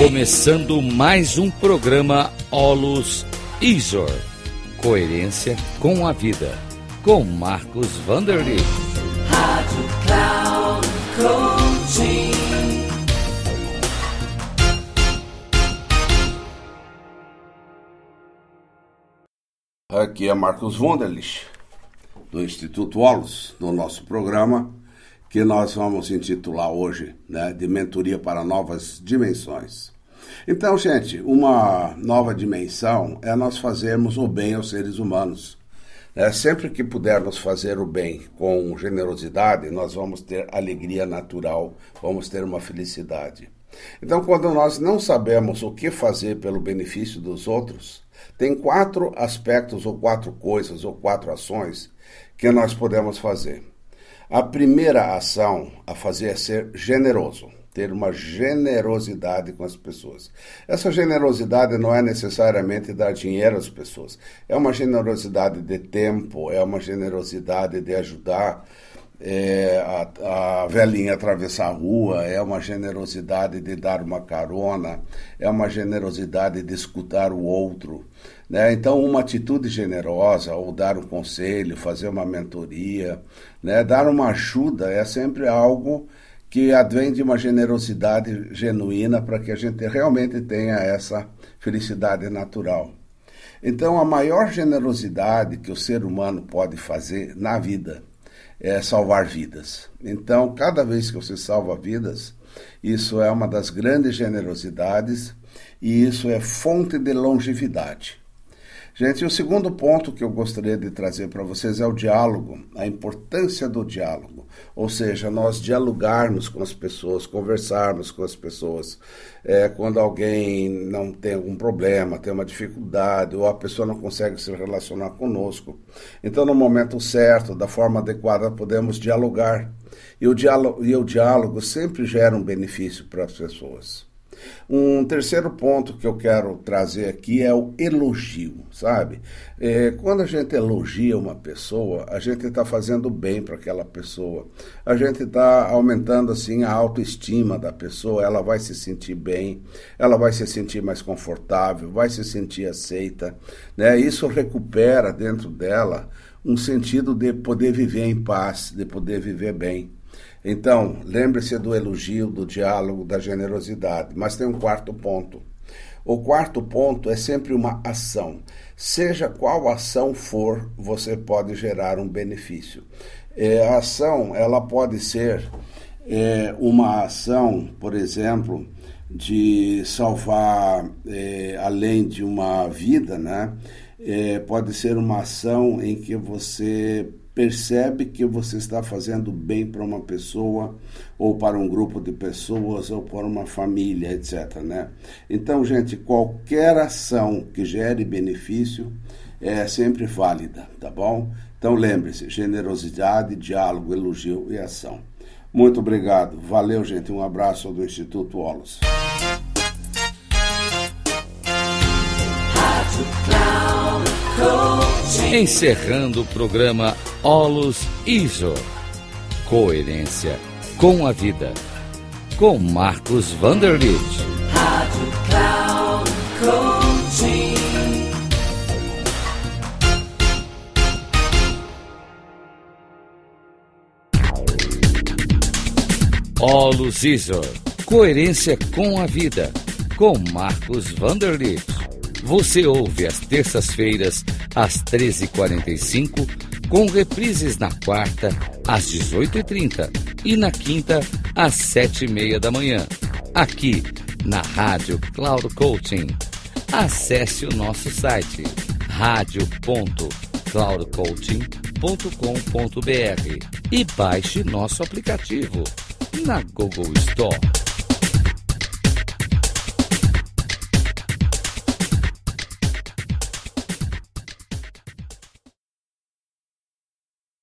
Começando mais um programa Olus Isor. Coerência com a vida. Com Marcos Vanderly. Rádio Cloud Coaching. Aqui é Marcos Wunderlich, do Instituto Olus, no nosso programa, que nós vamos intitular hoje né, de Mentoria para Novas Dimensões. Então, gente, uma nova dimensão é nós fazermos o bem aos seres humanos. É, sempre que pudermos fazer o bem com generosidade, nós vamos ter alegria natural, vamos ter uma felicidade. Então, quando nós não sabemos o que fazer pelo benefício dos outros, tem quatro aspectos, ou quatro coisas, ou quatro ações que nós podemos fazer. A primeira ação a fazer é ser generoso, ter uma generosidade com as pessoas. Essa generosidade não é necessariamente dar dinheiro às pessoas, é uma generosidade de tempo, é uma generosidade de ajudar é, a, a velhinha atravessar a rua, é uma generosidade de dar uma carona, é uma generosidade de escutar o outro. Né? Então, uma atitude generosa, ou dar um conselho, fazer uma mentoria, né? dar uma ajuda é sempre algo que advém de uma generosidade genuína para que a gente realmente tenha essa felicidade natural. Então, a maior generosidade que o ser humano pode fazer na vida é salvar vidas. Então, cada vez que você salva vidas, isso é uma das grandes generosidades e isso é fonte de longevidade. Gente, o segundo ponto que eu gostaria de trazer para vocês é o diálogo, a importância do diálogo. Ou seja, nós dialogarmos com as pessoas, conversarmos com as pessoas. É, quando alguém não tem algum problema, tem uma dificuldade, ou a pessoa não consegue se relacionar conosco. Então, no momento certo, da forma adequada, podemos dialogar. E o diálogo, e o diálogo sempre gera um benefício para as pessoas. Um terceiro ponto que eu quero trazer aqui é o elogio, sabe? É, quando a gente elogia uma pessoa, a gente está fazendo bem para aquela pessoa. A gente está aumentando assim a autoestima da pessoa. Ela vai se sentir bem, ela vai se sentir mais confortável, vai se sentir aceita. Né? Isso recupera dentro dela um sentido de poder viver em paz, de poder viver bem. Então, lembre-se do elogio, do diálogo, da generosidade. Mas tem um quarto ponto. O quarto ponto é sempre uma ação. Seja qual ação for, você pode gerar um benefício. É, a ação, ela pode ser é, uma ação, por exemplo, de salvar é, além de uma vida, né? É, pode ser uma ação em que você percebe que você está fazendo bem para uma pessoa ou para um grupo de pessoas ou para uma família, etc. Né? Então, gente, qualquer ação que gere benefício é sempre válida, tá bom? Então lembre-se, generosidade, diálogo, elogio e ação. Muito obrigado. Valeu, gente. Um abraço do Instituto Olos. Encerrando o programa Olus Iso. Coerência com a vida. Com Marcos Vanderlit. Rádio Cloud. Olus Isor. Coerência com a vida. Com Marcos Vanderlit. Você ouve às terças-feiras, às 13h45, com reprises na quarta, às 18h30 e na quinta, às 7h30 da manhã. Aqui, na Rádio Cloud Coaching. Acesse o nosso site radio.cloudcoaching.com.br e baixe nosso aplicativo na Google Store.